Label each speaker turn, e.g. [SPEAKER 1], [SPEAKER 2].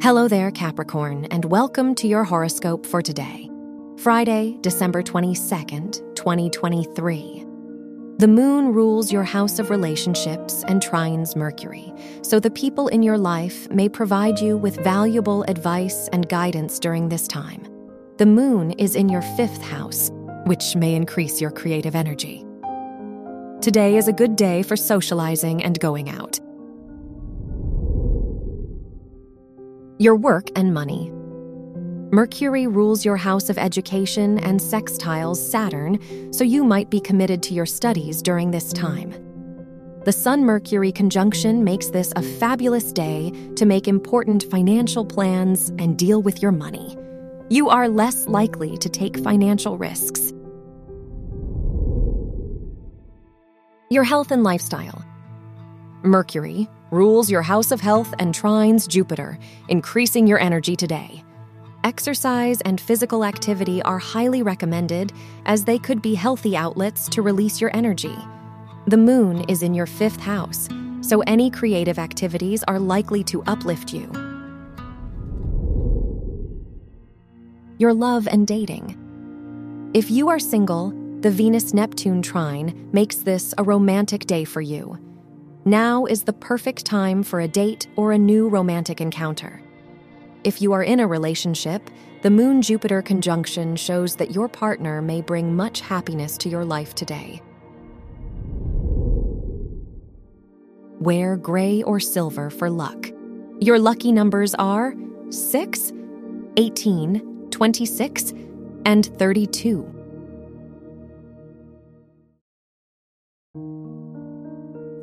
[SPEAKER 1] Hello there, Capricorn, and welcome to your horoscope for today, Friday, December 22nd, 2023. The moon rules your house of relationships and trines Mercury, so the people in your life may provide you with valuable advice and guidance during this time. The moon is in your fifth house, which may increase your creative energy. Today is a good day for socializing and going out. Your work and money. Mercury rules your house of education and sextiles Saturn, so you might be committed to your studies during this time. The Sun Mercury conjunction makes this a fabulous day to make important financial plans and deal with your money. You are less likely to take financial risks. Your health and lifestyle. Mercury rules your house of health and trines Jupiter, increasing your energy today. Exercise and physical activity are highly recommended as they could be healthy outlets to release your energy. The moon is in your fifth house, so any creative activities are likely to uplift you. Your love and dating. If you are single, the Venus Neptune trine makes this a romantic day for you. Now is the perfect time for a date or a new romantic encounter. If you are in a relationship, the Moon Jupiter conjunction shows that your partner may bring much happiness to your life today. Wear gray or silver for luck. Your lucky numbers are 6, 18, 26, and 32.